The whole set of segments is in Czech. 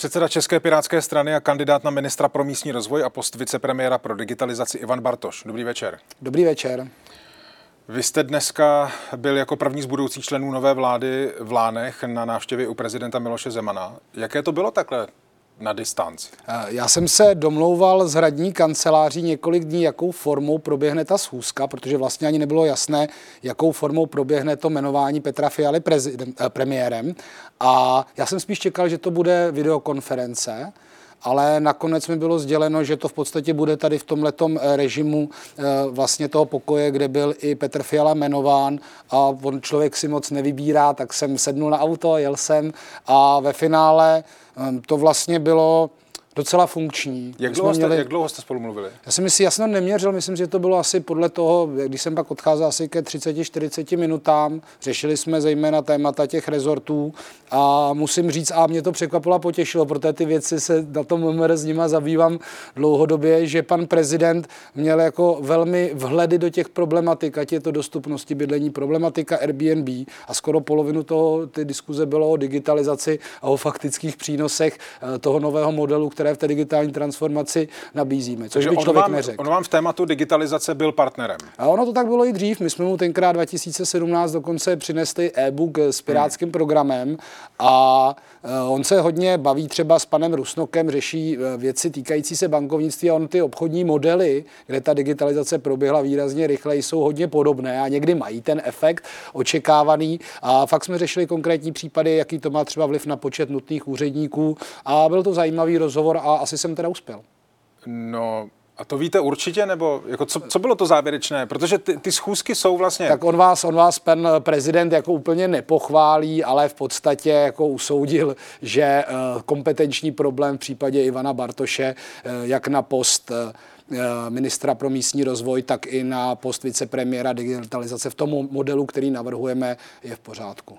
Předseda České pirátské strany a kandidát na ministra pro místní rozvoj a post vicepremiéra pro digitalizaci Ivan Bartoš. Dobrý večer. Dobrý večer. Vy jste dneska byl jako první z budoucích členů nové vlády v Lánech na návštěvě u prezidenta Miloše Zemana. Jaké to bylo takhle na distanci? Já jsem se domlouval s hradní kanceláří několik dní, jakou formou proběhne ta schůzka, protože vlastně ani nebylo jasné, jakou formou proběhne to jmenování Petra Fialy prezident, eh, premiérem. A já jsem spíš čekal, že to bude videokonference, ale nakonec mi bylo sděleno, že to v podstatě bude tady v tomhletom eh, režimu eh, vlastně toho pokoje, kde byl i Petr Fiala jmenován. A on člověk si moc nevybírá, tak jsem sednul na auto, jel jsem. A ve finále ehm, to vlastně bylo docela funkční. Jak dlouho, jste, měli... jak dlouho jste spolu mluvili? Já jsem si jasno neměřil, myslím, že to bylo asi podle toho, když jsem pak odcházel asi ke 30-40 minutám, řešili jsme zejména témata těch rezortů a musím říct, a mě to překvapilo a potěšilo, protože ty věci se na tom MMR s nima zabývám dlouhodobě, že pan prezident měl jako velmi vhledy do těch problematik, ať je to dostupnosti bydlení, problematika Airbnb a skoro polovinu toho ty diskuze bylo o digitalizaci a o faktických přínosech eh, toho nového modelu, které v té digitální transformaci nabízíme, což Takže by člověk on vám, neřekl. On vám v tématu digitalizace byl partnerem. A ono to tak bylo i dřív. My jsme mu tenkrát 2017 dokonce přinesli e-book s pirátským hmm. programem a eh, on se hodně baví třeba s panem Rusnokem, řeší eh, věci týkající se bankovnictví a on ty obchodní modely, kde ta digitalizace proběhla výrazně rychleji, jsou hodně podobné a někdy mají ten efekt očekávaný. A fakt jsme řešili konkrétní případy, jaký to má třeba vliv na počet nutných úředníků a byl to zajímavý rozhovor a asi jsem teda uspěl. No, a to víte určitě, nebo jako co, co bylo to závěrečné? Protože ty, ty schůzky jsou vlastně... Tak on vás, on vás pan prezident jako úplně nepochválí, ale v podstatě jako usoudil, že uh, kompetenční problém v případě Ivana Bartoše, uh, jak na post ministra pro místní rozvoj, tak i na post vicepremiéra digitalizace v tom modelu, který navrhujeme, je v pořádku.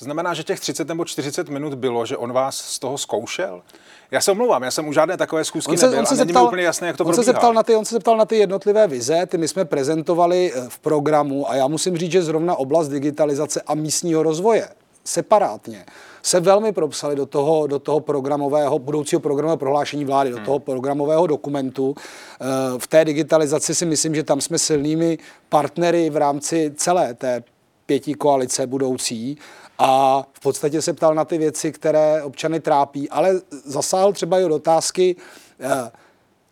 To znamená, že těch 30 nebo 40 minut bylo, že on vás z toho zkoušel? Já se omlouvám, já jsem u žádné takové zkusky on se, nebyl on se a zeptal, úplně jasné, jak to on se, zeptal na ty, on se zeptal na ty jednotlivé vize, ty my jsme prezentovali eh, v programu a já musím říct, že zrovna oblast digitalizace a místního rozvoje separátně se velmi propsali do toho, do toho programového, budoucího programového prohlášení vlády, do hmm. toho programového dokumentu. Eh, v té digitalizaci si myslím, že tam jsme silnými partnery v rámci celé té pěti koalice budoucí. A v podstatě se ptal na ty věci, které občany trápí, ale zasáhl třeba i od otázky eh,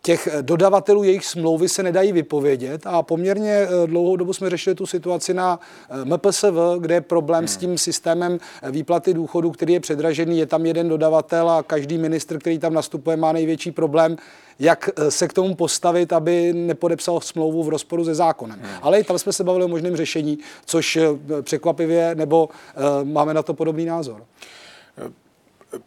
těch dodavatelů, jejich smlouvy se nedají vypovědět a poměrně eh, dlouhou dobu jsme řešili tu situaci na eh, MPSV, kde je problém hmm. s tím systémem výplaty důchodu, který je předražený, je tam jeden dodavatel a každý ministr, který tam nastupuje, má největší problém, jak eh, se k tomu postavit, aby nepodepsal smlouvu v rozporu se zákonem. Hmm. Ale i tam jsme se bavili o možném řešení, což překvapivě, nebo máme na to podobný názor.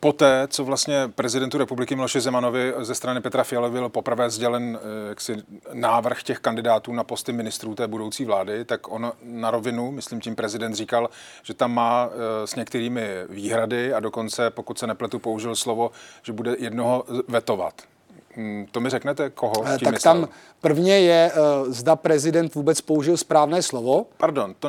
Poté, co vlastně prezidentu republiky Miloše Zemanovi ze strany Petra Fialy byl poprvé sdělen eh, jaksi, návrh těch kandidátů na posty ministrů té budoucí vlády, tak on na rovinu, myslím tím prezident říkal, že tam má eh, s některými výhrady a dokonce, pokud se nepletu, použil slovo, že bude jednoho vetovat. Hmm, to mi řeknete, koho? Tím tak myslel? tam prvně je, zda prezident vůbec použil správné slovo. Pardon, to,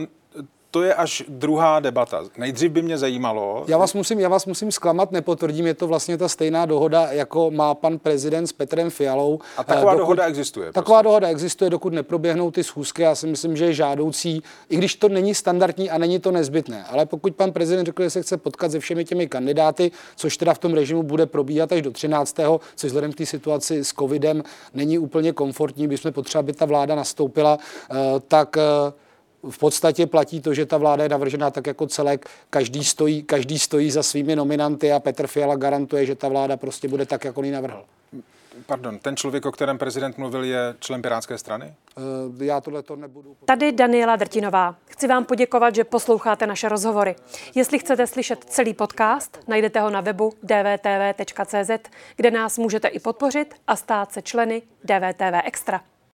to je až druhá debata. Nejdřív by mě zajímalo... Já vás musím, já vás musím zklamat, nepotvrdím, je to vlastně ta stejná dohoda, jako má pan prezident s Petrem Fialou. A taková dokud, dohoda existuje? Taková prostě. dohoda existuje, dokud neproběhnou ty schůzky. Já si myslím, že je žádoucí, i když to není standardní a není to nezbytné. Ale pokud pan prezident řekl, že se chce potkat se všemi těmi kandidáty, což teda v tom režimu bude probíhat až do 13., což vzhledem k té situaci s covidem není úplně komfortní, bychom potřeba, aby ta vláda nastoupila, eh, tak eh, v podstatě platí to, že ta vláda je navržená tak jako celek, každý stojí, každý stojí za svými nominanty a Petr Fiala garantuje, že ta vláda prostě bude tak, jako ji navrhl. Pardon, ten člověk, o kterém prezident mluvil, je člen Pirátské strany? Uh, já tohle to nebudu. Tady Daniela Drtinová. Chci vám poděkovat, že posloucháte naše rozhovory. Jestli chcete slyšet celý podcast, najdete ho na webu dvtv.cz, kde nás můžete i podpořit a stát se členy DVTV Extra.